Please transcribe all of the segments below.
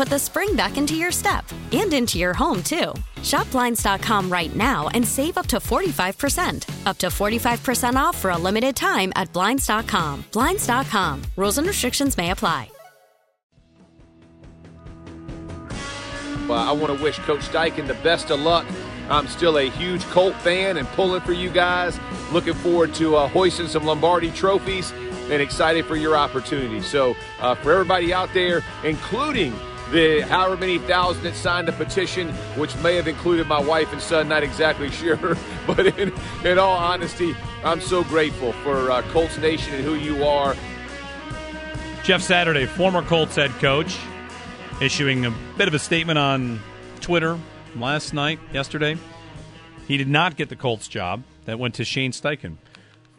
put the spring back into your step and into your home, too. Shop Blinds.com right now and save up to 45%. Up to 45% off for a limited time at Blinds.com. Blinds.com. Rules and restrictions may apply. Uh, I want to wish Coach Steichen the best of luck. I'm still a huge Colt fan and pulling for you guys. Looking forward to uh, hoisting some Lombardi trophies and excited for your opportunity. So, uh, for everybody out there, including the however many thousand that signed the petition, which may have included my wife and son, not exactly sure. But in, in all honesty, I'm so grateful for uh, Colts Nation and who you are. Jeff Saturday, former Colts head coach, issuing a bit of a statement on Twitter last night, yesterday. He did not get the Colts job. That went to Shane Steichen,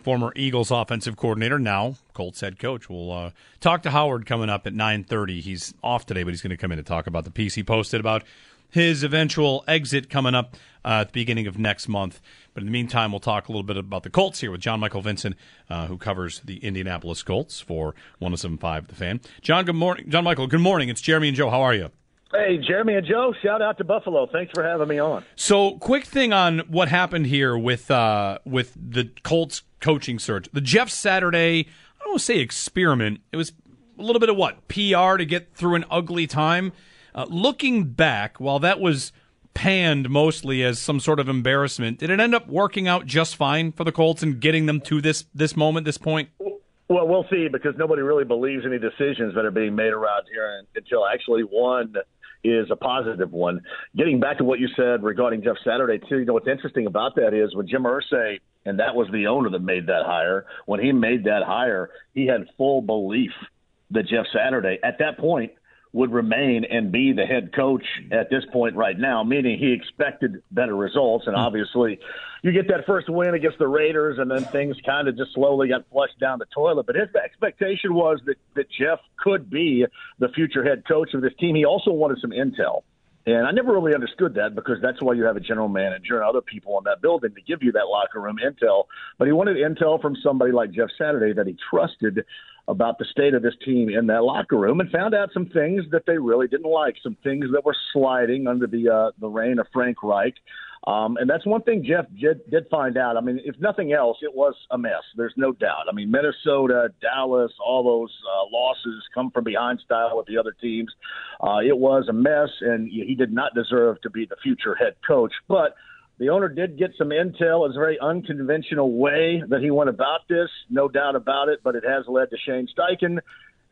former Eagles offensive coordinator, now Colts head coach. We'll uh, talk to Howard coming up at 9.30. He's off today, but he's going to come in and talk about the piece he posted about his eventual exit coming up uh, at the beginning of next month. But in the meantime, we'll talk a little bit about the Colts here with John Michael Vincent, uh, who covers the Indianapolis Colts for 1075 The Fan. John, good morning. John Michael, good morning. It's Jeremy and Joe. How are you? Hey, Jeremy and Joe, shout out to Buffalo. Thanks for having me on. So, quick thing on what happened here with uh, with the Colts coaching search. The Jeff Saturday, I don't want to say experiment. It was a little bit of what PR to get through an ugly time. Uh, looking back, while that was panned mostly as some sort of embarrassment, did it end up working out just fine for the Colts and getting them to this this moment, this point? Well, we'll see because nobody really believes any decisions that are being made around here until actually one is a positive one. Getting back to what you said regarding Jeff Saturday, too, you know what's interesting about that is when Jim Irsay, and that was the owner that made that hire, when he made that hire, he had full belief that Jeff Saturday, at that point, would remain and be the head coach at this point right now, meaning he expected better results. And hmm. obviously, you get that first win against the Raiders, and then things kind of just slowly got flushed down the toilet. But his expectation was that, that Jeff could be the future head coach of this team. He also wanted some intel. And I never really understood that because that's why you have a general manager and other people in that building to give you that locker room intel. But he wanted intel from somebody like Jeff Saturday that he trusted about the state of this team in that locker room and found out some things that they really didn't like, some things that were sliding under the uh, the reign of Frank Reich. Um, and that's one thing Jeff did, did find out. I mean, if nothing else, it was a mess. There's no doubt. I mean, Minnesota, Dallas, all those uh, losses come from behind style with the other teams. Uh, it was a mess, and he did not deserve to be the future head coach. But the owner did get some intel. It's a very unconventional way that he went about this, no doubt about it, but it has led to Shane Steichen.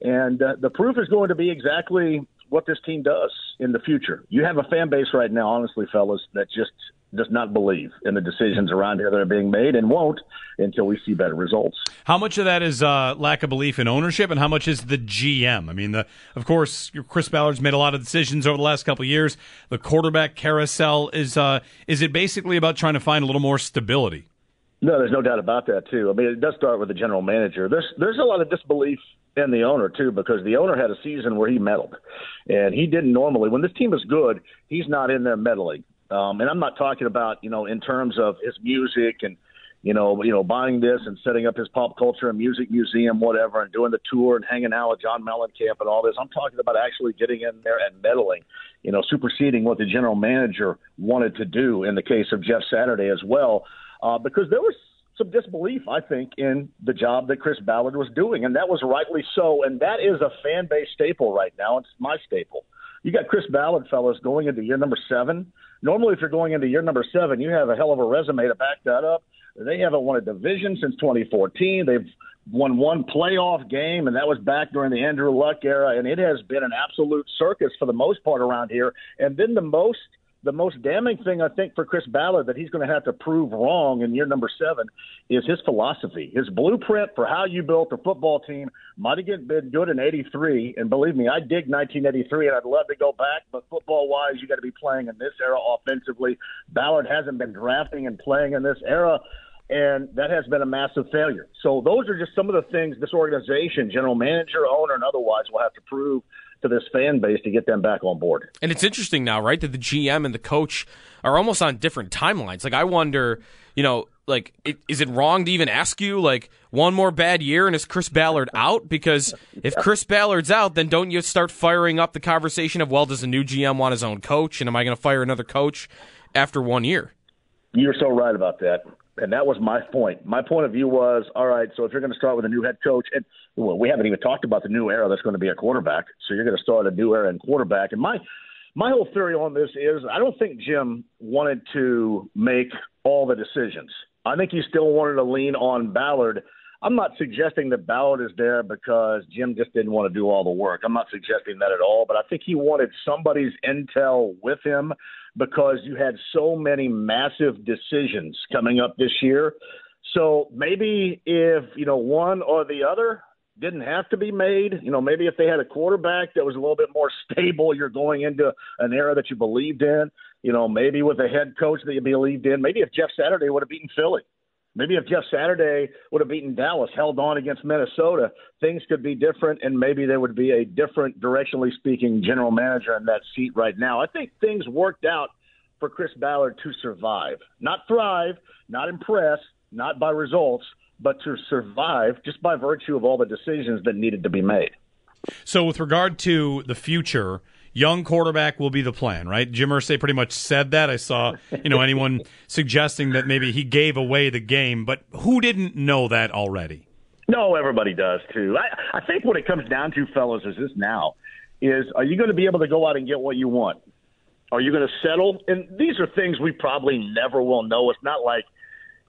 And uh, the proof is going to be exactly what this team does in the future. You have a fan base right now, honestly, fellas, that just does not believe in the decisions around here that are being made and won't until we see better results. How much of that is uh, lack of belief in ownership, and how much is the GM? I mean, the, of course, Chris Ballard's made a lot of decisions over the last couple of years. The quarterback carousel is uh, is it basically about trying to find a little more stability? No, there's no doubt about that too. I mean, it does start with the general manager. There's there's a lot of disbelief in the owner too because the owner had a season where he meddled, and he didn't normally. When this team is good, he's not in there meddling. Um, and I'm not talking about, you know, in terms of his music and you know, you know, buying this and setting up his pop culture and music museum, whatever, and doing the tour and hanging out with John Mellencamp and all this. I'm talking about actually getting in there and meddling, you know, superseding what the general manager wanted to do in the case of Jeff Saturday as well, uh, because there was some disbelief, I think, in the job that Chris Ballard was doing, and that was rightly so. And that is a fan base staple right now. It's my staple. You got Chris Ballard, fellas, going into year number seven. Normally, if you're going into year number seven, you have a hell of a resume to back that up. They haven't won a division since 2014. They've won one playoff game, and that was back during the Andrew Luck era. And it has been an absolute circus for the most part around here. And then the most the most damning thing I think for Chris Ballard that he's going to have to prove wrong in year number seven is his philosophy, his blueprint for how you built a football team. Might have been good in '83, and believe me, I dig 1983, and I'd love to go back. But football wise, you got to be playing in this era offensively. Ballard hasn't been drafting and playing in this era and that has been a massive failure. So those are just some of the things this organization, general manager, owner, and otherwise, will have to prove to this fan base to get them back on board. And it's interesting now, right, that the GM and the coach are almost on different timelines. Like I wonder, you know, like it, is it wrong to even ask you like one more bad year and is Chris Ballard out? Because if Chris Ballard's out, then don't you start firing up the conversation of well, does a new GM want his own coach, and am I going to fire another coach after one year? You're so right about that. And that was my point. My point of view was, all right, so if you're going to start with a new head coach, and well, we haven't even talked about the new era that's going to be a quarterback. So you're going to start a new era in quarterback. And my my whole theory on this is I don't think Jim wanted to make all the decisions. I think he still wanted to lean on Ballard. I'm not suggesting that Ballard is there because Jim just didn't want to do all the work. I'm not suggesting that at all, but I think he wanted somebody's intel with him because you had so many massive decisions coming up this year. So maybe if, you know, one or the other didn't have to be made, you know, maybe if they had a quarterback that was a little bit more stable, you're going into an era that you believed in, you know, maybe with a head coach that you believed in, maybe if Jeff Saturday would have beaten Philly. Maybe if Jeff Saturday would have beaten Dallas, held on against Minnesota, things could be different, and maybe there would be a different, directionally speaking, general manager in that seat right now. I think things worked out for Chris Ballard to survive, not thrive, not impress, not by results, but to survive just by virtue of all the decisions that needed to be made. So, with regard to the future, young quarterback will be the plan, right? Jim Irsay pretty much said that. I saw, you know, anyone suggesting that maybe he gave away the game, but who didn't know that already? No, everybody does too. I, I think what it comes down to, fellas, is this now: is are you going to be able to go out and get what you want? Are you going to settle? And these are things we probably never will know. It's not like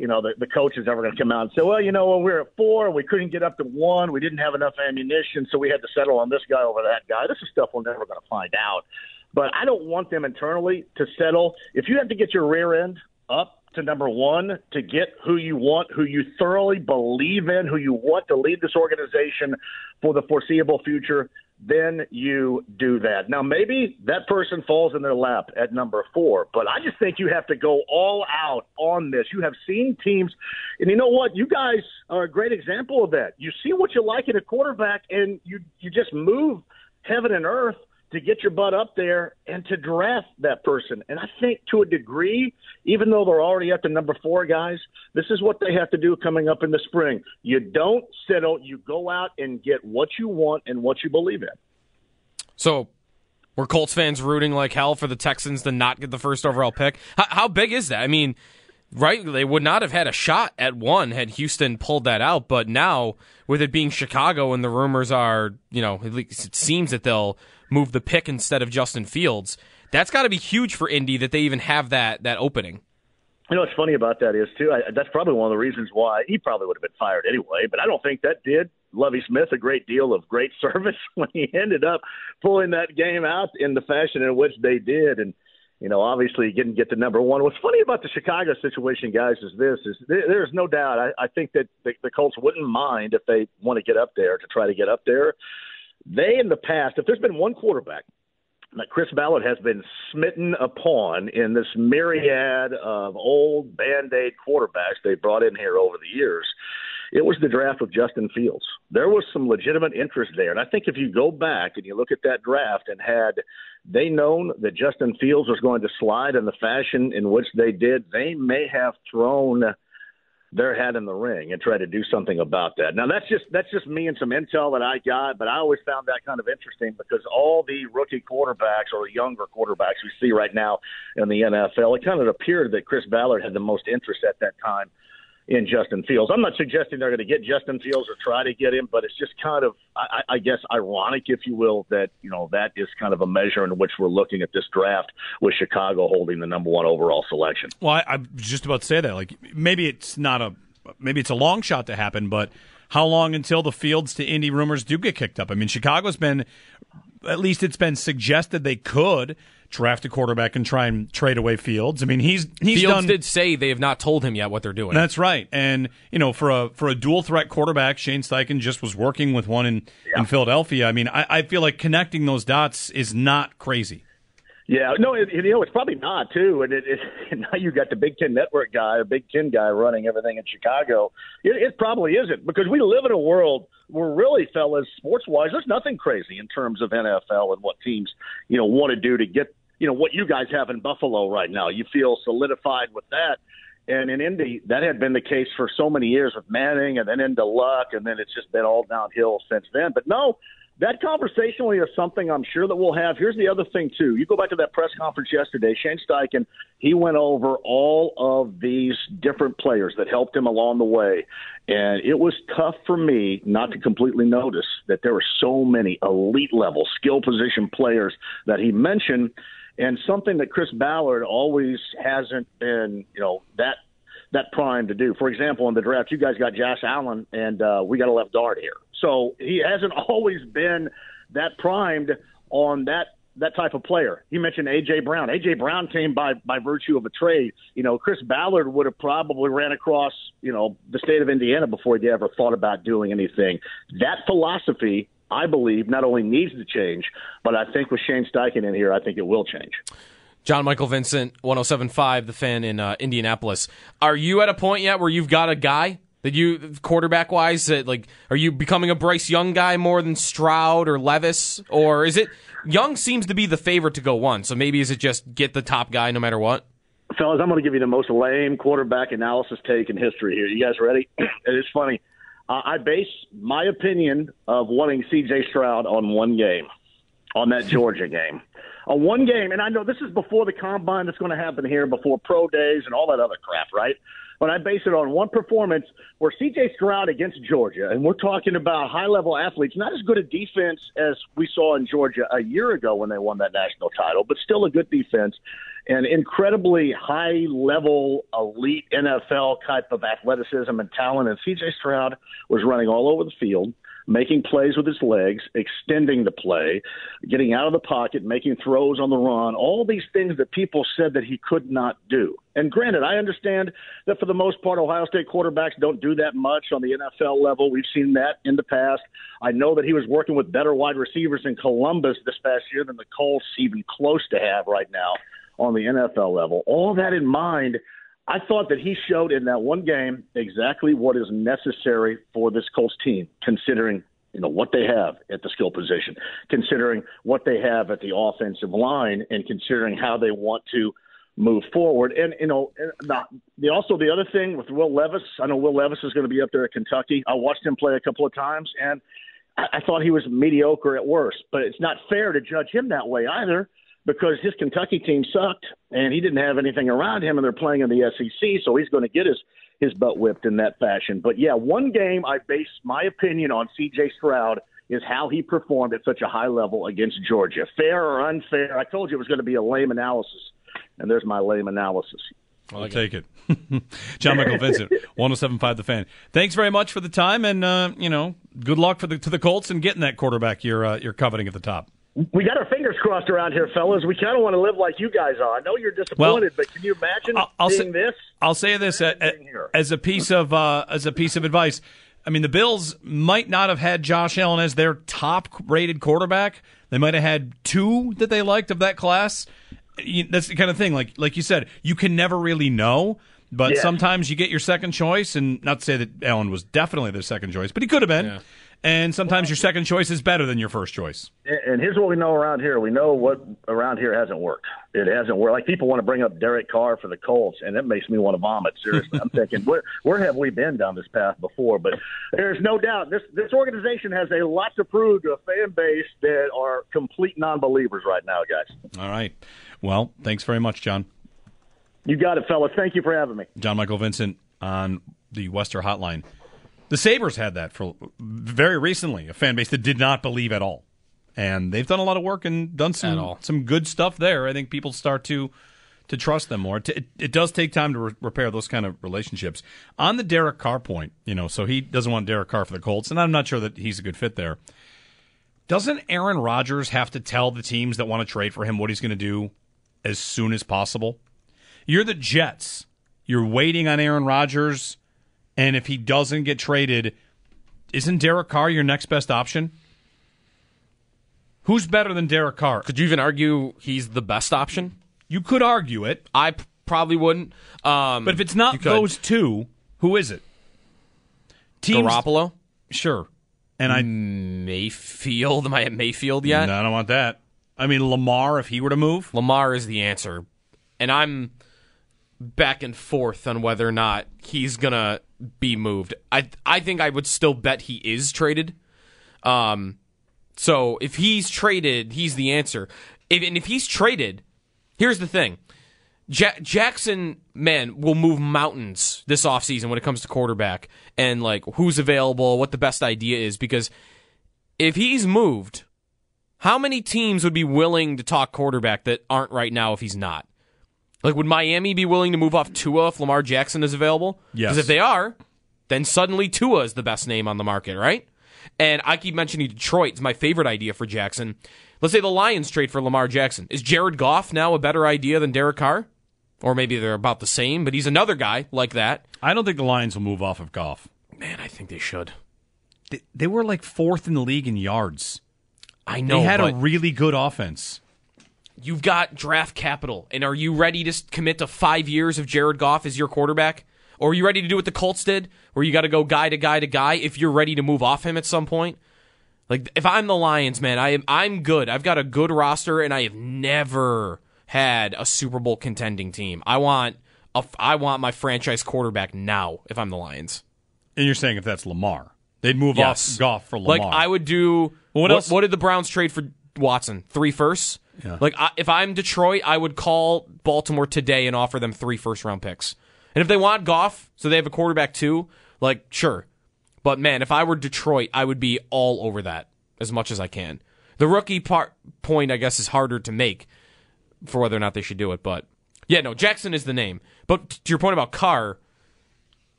you know, the, the coach is ever going to come out and say, well, you know, when we were at four we couldn't get up to one, we didn't have enough ammunition, so we had to settle on this guy over that guy. This is stuff we're never going to find out. But I don't want them internally to settle. If you have to get your rear end up to number one to get who you want, who you thoroughly believe in, who you want to lead this organization for the foreseeable future, then you do that. Now, maybe that person falls in their lap at number four, but I just think you have to go all out on this. You have seen teams, and you know what? You guys are a great example of that. You see what you like in a quarterback, and you you just move heaven and earth to get your butt up there and to draft that person. And I think to a degree, even though they're already at the number four guys, this is what they have to do coming up in the spring. You don't settle, you go out and get what you want and what you believe in. So, were Colts fans rooting like hell for the Texans to not get the first overall pick? How, how big is that? I mean, right? They would not have had a shot at one had Houston pulled that out. But now, with it being Chicago and the rumors are, you know, at least it seems that they'll move the pick instead of Justin Fields. That's got to be huge for Indy that they even have that that opening. You know what's funny about that is too. I, that's probably one of the reasons why he probably would have been fired anyway. But I don't think that did Lovie Smith a great deal of great service when he ended up pulling that game out in the fashion in which they did. And you know, obviously he didn't get to number one. What's funny about the Chicago situation, guys, is this: is there, there's no doubt. I, I think that the, the Colts wouldn't mind if they want to get up there to try to get up there. They, in the past, if there's been one quarterback that Chris Ballard has been smitten upon in this myriad of old band aid quarterbacks they brought in here over the years, it was the draft of Justin Fields. There was some legitimate interest there. And I think if you go back and you look at that draft and had they known that Justin Fields was going to slide in the fashion in which they did, they may have thrown their head in the ring and try to do something about that. Now that's just that's just me and some intel that I got, but I always found that kind of interesting because all the rookie quarterbacks or younger quarterbacks we see right now in the NFL, it kind of appeared that Chris Ballard had the most interest at that time in Justin Fields. I'm not suggesting they're going to get Justin Fields or try to get him, but it's just kind of, I, I guess, ironic, if you will, that you know that is kind of a measure in which we're looking at this draft with Chicago holding the number one overall selection. Well, I, I was just about to say that. Like maybe it's not a, maybe it's a long shot to happen, but how long until the Fields to Indy rumors do get kicked up? I mean, Chicago's been, at least it's been suggested they could draft a quarterback and try and trade away Fields. I mean, he's he's Fields done, did say they have not told him yet what they're doing. That's right, and you know, for a for a dual threat quarterback, Shane Steichen just was working with one in in Philadelphia. I mean, I, I feel like connecting those dots is not crazy. Yeah, no, it, you know it's probably not too, and it, it, now you got the Big Ten Network guy, a Big Ten guy running everything in Chicago. It, it probably isn't because we live in a world where really, fellas, sports wise, there's nothing crazy in terms of NFL and what teams you know want to do to get you know what you guys have in Buffalo right now. You feel solidified with that. And in Indy, that had been the case for so many years with Manning, and then into Luck, and then it's just been all downhill since then. But no, that conversationally is something I'm sure that we'll have. Here's the other thing too. You go back to that press conference yesterday. Shane Steichen he went over all of these different players that helped him along the way, and it was tough for me not to completely notice that there were so many elite level skill position players that he mentioned and something that Chris Ballard always hasn't been, you know, that that prime to do. For example, in the draft, you guys got Josh Allen, and uh, we got a left guard here, so he hasn't always been that primed on that that type of player. You mentioned AJ Brown. AJ Brown came by by virtue of a trade. You know, Chris Ballard would have probably ran across you know the state of Indiana before he ever thought about doing anything. That philosophy I believe, not only needs to change, but I think with Shane Steichen in here, I think it will change. John Michael Vincent, 1075, the fan in uh, Indianapolis. Are you at a point yet where you've got a guy that you, quarterback wise, that like, are you becoming a Bryce Young guy more than Stroud or Levis? Or is it, Young seems to be the favorite to go one, so maybe is it just get the top guy no matter what? Fellas, I'm going to give you the most lame quarterback analysis take in history here. You guys ready? it is funny. Uh, I base my opinion of wanting C.J. Stroud on one game, on that Georgia game. On one game, and I know this is before the combine that's going to happen here, before pro days and all that other crap, right? But I base it on one performance where C.J. Stroud against Georgia, and we're talking about high level athletes, not as good a defense as we saw in Georgia a year ago when they won that national title, but still a good defense an incredibly high level elite NFL type of athleticism and talent. And CJ Stroud was running all over the field, making plays with his legs, extending the play, getting out of the pocket, making throws on the run, all these things that people said that he could not do. And granted, I understand that for the most part, Ohio State quarterbacks don't do that much on the NFL level. We've seen that in the past. I know that he was working with better wide receivers in Columbus this past year than the Colts even close to have right now on the NFL level. All that in mind, I thought that he showed in that one game exactly what is necessary for this Colts team, considering you know what they have at the skill position, considering what they have at the offensive line, and considering how they want to move forward. And you know, the, the also the other thing with Will Levis, I know Will Levis is going to be up there at Kentucky. I watched him play a couple of times, and I, I thought he was mediocre at worst. But it's not fair to judge him that way either because his Kentucky team sucked and he didn't have anything around him, and they're playing in the SEC, so he's going to get his his butt whipped in that fashion. But yeah, one game I base my opinion on C.J. Stroud is how he performed at such a high level against Georgia. Fair or unfair? I told you it was going to be a lame analysis, and there's my lame analysis. I'll take it. John Michael Vincent, 1075 The Fan. Thanks very much for the time, and, uh, you know, good luck for the, to the Colts and getting that quarterback you're, uh, you're coveting at the top we got our fingers crossed around here, fellas. We kind of want to live like you guys are. I know you're disappointed, well, but can you imagine I'll, I'll seeing say, this? I'll say this as, as a piece of uh, as a piece of advice. I mean, the Bills might not have had Josh Allen as their top-rated quarterback. They might have had two that they liked of that class. That's the kind of thing, like like you said, you can never really know. But yeah. sometimes you get your second choice, and not to say that Allen was definitely their second choice, but he could have been. Yeah and sometimes your second choice is better than your first choice. And here's what we know around here. We know what around here hasn't worked. It hasn't worked. Like people want to bring up Derek Carr for the Colts, and that makes me want to vomit. Seriously, I'm thinking, where where have we been down this path before? But there's no doubt this this organization has a lot to prove to a fan base that are complete non-believers right now, guys. All right. Well, thanks very much, John. You got it, fellas. Thank you for having me. John Michael Vincent on the Wester Hotline. The Sabres had that for very recently, a fan base that did not believe at all. And they've done a lot of work and done some some good stuff there. I think people start to to trust them more. It, it does take time to re- repair those kind of relationships. On the Derek Carr point, you know, so he doesn't want Derek Carr for the Colts, and I'm not sure that he's a good fit there. Doesn't Aaron Rodgers have to tell the teams that want to trade for him what he's going to do as soon as possible? You're the Jets. You're waiting on Aaron Rodgers, and if he doesn't get traded, isn't Derek Carr your next best option? Who's better than Derek Carr? Could you even argue he's the best option? You could argue it. I p- probably wouldn't. Um, but if it's not those two, who is it? Teams, Garoppolo? Sure. And I Mayfield. Am I at Mayfield yet? No, I don't want that. I mean Lamar if he were to move. Lamar is the answer. And I'm back and forth on whether or not he's gonna be moved. I I think I would still bet he is traded. Um so if he's traded, he's the answer. If, and if he's traded, here's the thing. Ja- Jackson, man, will move mountains this offseason when it comes to quarterback and like who's available, what the best idea is. Because if he's moved, how many teams would be willing to talk quarterback that aren't right now if he's not? Like, would Miami be willing to move off Tua if Lamar Jackson is available? Yes. Because if they are, then suddenly Tua is the best name on the market, right? And I keep mentioning Detroit. It's my favorite idea for Jackson. Let's say the Lions trade for Lamar Jackson. Is Jared Goff now a better idea than Derek Carr? Or maybe they're about the same, but he's another guy like that. I don't think the Lions will move off of Goff. Man, I think they should. They, they were like fourth in the league in yards. I know. They had a really good offense. You've got draft capital, and are you ready to commit to five years of Jared Goff as your quarterback? Or are you ready to do what the Colts did, where you got to go guy to guy to guy if you're ready to move off him at some point? Like if I'm the Lions, man, I am I'm good. I've got a good roster, and I have never had a Super Bowl contending team. I want a, I want my franchise quarterback now. If I'm the Lions, And you're saying if that's Lamar, they'd move Yes. off Goff for Lamar. like I would do. Well, what what, else- what did the Browns trade for Watson? Three firsts. Yeah. Like I, if I'm Detroit, I would call Baltimore today and offer them three first round picks. And if they want Goff, so they have a quarterback too, like sure. But man, if I were Detroit, I would be all over that as much as I can. The rookie part point, I guess, is harder to make for whether or not they should do it. But yeah, no, Jackson is the name. But to your point about Carr,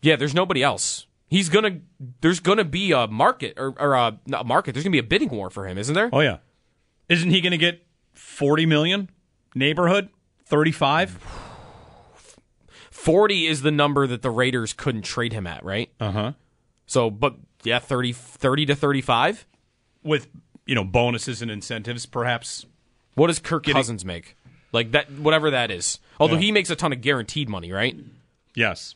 yeah, there's nobody else. He's gonna. There's gonna be a market or, or a, not a market. There's gonna be a bidding war for him, isn't there? oh yeah, isn't he going to get forty million neighborhood? Thirty-five. Forty is the number that the Raiders couldn't trade him at, right? Uh huh. So, but yeah, 30, 30 to thirty-five. With you know bonuses and incentives, perhaps. What does Kirk Cousins make? Like that, whatever that is. Although Yeah. he makes a ton of guaranteed money, right? Yes.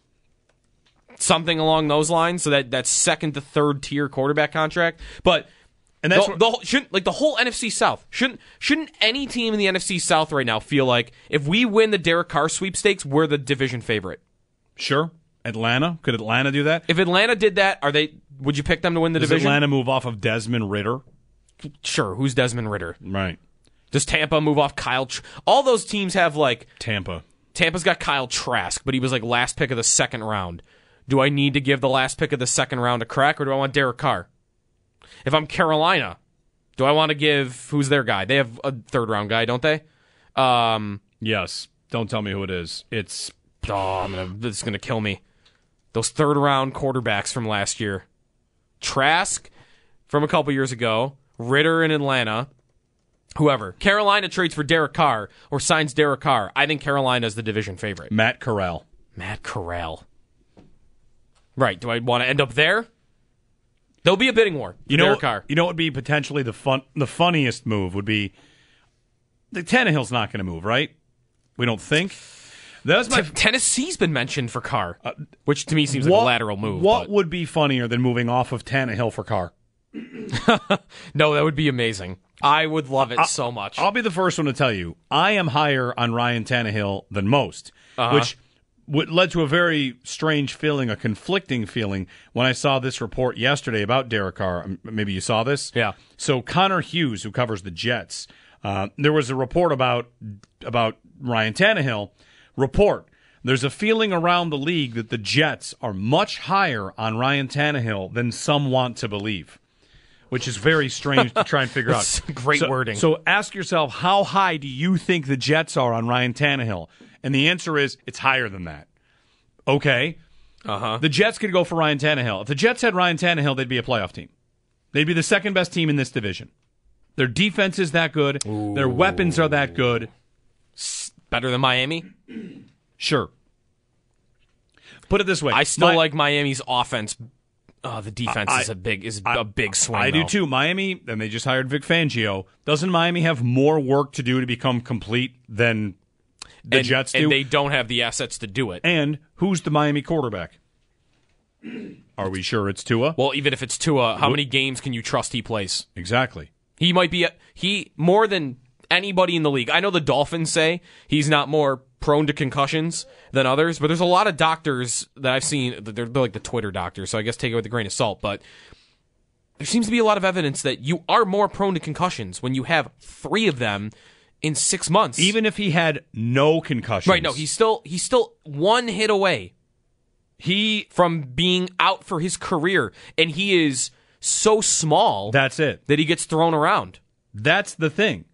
Something along those lines. So that that second to third tier quarterback contract. But And that's the, the shouldn't like the whole NFC South shouldn't shouldn't any team in the NFC South right now feel like if we win the Derek Carr sweepstakes, we're the division favorite. Sure. Atlanta could Atlanta do that? If Atlanta did that, are they? Would you pick them to win the Does division? Atlanta move off of Desmond Ridder? Sure. Who's Desmond Ridder? Right. Does Tampa move off Kyle? Tr- All those teams have like Tampa. Tampa's got Kyle Trask, but he was like last pick of the second round. Do I need to give the last pick of the second round a crack, or do I want Derek Carr? If I'm Carolina, do I want to give who's their guy? They have a third round guy, don't they? Um, Yes. Don't tell me who it is. It's oh, I'm gonna, this is gonna kill me. Those third round quarterbacks from last year, Trask from a couple years ago, Ridder in Atlanta, whoever. Carolina trades for Derek Carr or signs Derek Carr. I think Carolina is the division favorite. Matt Corral. Matt Corral. Right. Do I want to end up there? There'll be a bidding war. You know, Derek you know what would be potentially the fun, the funniest move would be the Tannehill's not going to move, right? We don't think. That's my T- Tennessee's been mentioned for Carr, which to me seems like a lateral move. What but would be funnier than moving off of Tannehill for Carr? no, that would be amazing. I would love it so much. I'll be the first one to tell you I am higher on Ryan Tannehill than most, Uh-huh. which w- led to a very strange feeling, a conflicting feeling when I saw this report yesterday about Derek Carr. Um, Maybe you saw this. Yeah. So Connor Hughes, who covers the Jets, uh, there was a report about about Ryan Tannehill. Report. There's a feeling around the league that the Jets are much higher on Ryan Tannehill than some want to believe, which is very strange to try and figure out. Great So- wording. So ask yourself, how high do you think the Jets are on Ryan Tannehill? And the answer is it's higher than that. Okay. Uh huh. The Jets could go for Ryan Tannehill. If the Jets had Ryan Tannehill, they'd be a playoff team. They'd be the second best team in this division. Their defense is that good. Their weapons are that good. Better than Miami. Sure. Put it this way. I still My- like Miami's offense. Oh, the defense I- is a big is a big swing. I do too. Miami, and they just hired Vic Fangio. Doesn't Miami have more work to do to become complete than the and, Jets do? and they don't have the assets to do it. And who's the Miami quarterback? Are we sure it's Tua? Well, even if it's Tua, how many games can you trust he plays? exactly. He might be a, he more than anybody in the league. I know the Dolphins say he's not more prone to concussions than others, but there's a lot of doctors that I've seen. They're, they're like the Twitter doctors, so I guess take it with a grain of salt. But there seems to be a lot of evidence that you are more prone to concussions when you have three of them in six months. Even if he had no concussions, right? No, he's still he's still one hit away he. from being out for his career, and he is so small That's it. that he gets thrown around. That's the thing.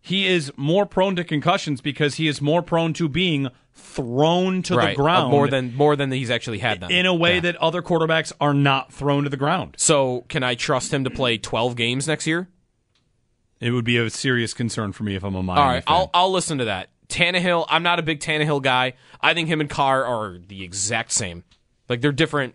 He is more prone to concussions because he is more prone to being thrown to right. the ground more than more than he's actually had them in a way Yeah. that other quarterbacks are not thrown to the ground. So, can I trust him to play 12 games next year? It would be a serious concern for me if I'm a Miami All right, fan. I'll I'll listen to that. Tannehill, I'm not a big Tannehill guy. I think him and Carr are the exact same. Like they're different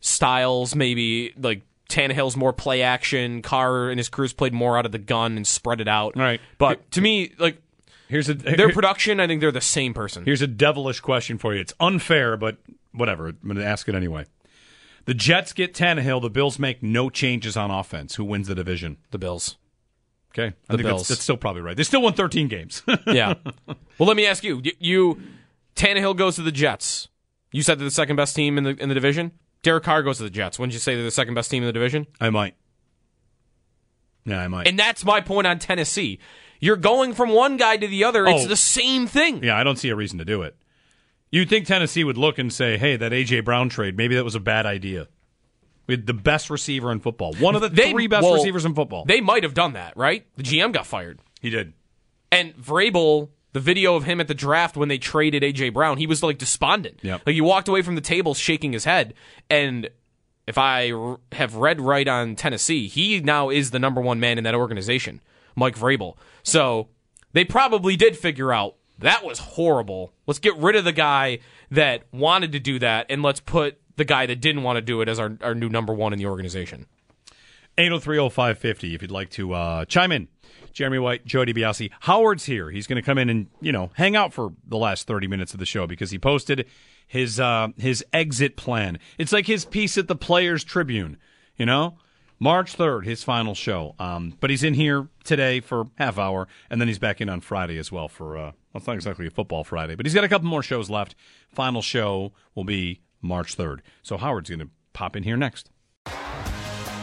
styles, maybe. Like Tannehill's more play action. Carr and his crews played more out of the gun and spread it out. Right. But to me, like here's a their production, I think they're the same person. Here's a devilish question for you. It's unfair, but whatever. I'm going to ask it anyway. The Jets get Tannehill. The Bills make no changes on offense. Who wins the division? The Bills. Okay, I The think Bills. That's, that's still probably right. They still won 13 games. Yeah. well, let me ask you. You, you Tannehill goes to the Jets. You said they're the second best team in the in the division. Derek Carr goes to the Jets. Wouldn't you say they're the second best team in the division? I might. Yeah, I might. And that's my point on Tennessee. You're going from one guy to the other. It's Oh. the same thing. yeah, I don't see a reason to do it. You'd think Tennessee would look and say, "Hey, that AJ Brown trade, maybe that was a bad idea." We had the best receiver in football, one of the They- three best well, receivers in football. They might have done that, right? The GM got fired. he did. And Vrabel, the video of him at the draft when they traded AJ Brown, he was like despondent. Yep. Like he walked away from the table shaking his head. And if I r- have read right on Tennessee, he now is the number one man in that organization, Mike Vrabel. So they probably did figure out that was horrible. Let's get rid of the guy that wanted to do that, and let's put the guy that didn't want to do it as our, our new number one in the organization. 8030550 if you'd like to uh, chime in. Jeremy White, Joe DiBiase. Howard's here. He's going to come in and, you know, hang out for the last 30 minutes of the show because he posted his uh, his exit plan. It's like his piece at the Players Tribune, you know? March 3rd, his final show. Um, but he's in here today for half hour, and then he's back in on Friday as well for, uh, well, it's not exactly a football Friday, but he's got a couple more shows left. Final show will be March 3rd. So Howard's going to pop in here next.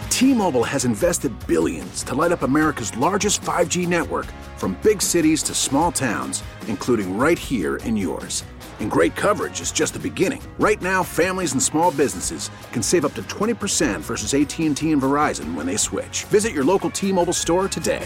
T-Mobile has invested billions to light up America's largest 5G network from big cities to small towns, including right here in yours. And great coverage is just the beginning. Right now, families and small businesses can save up to 20% versus AT&T and Verizon when they switch. Visit your local T-Mobile store today.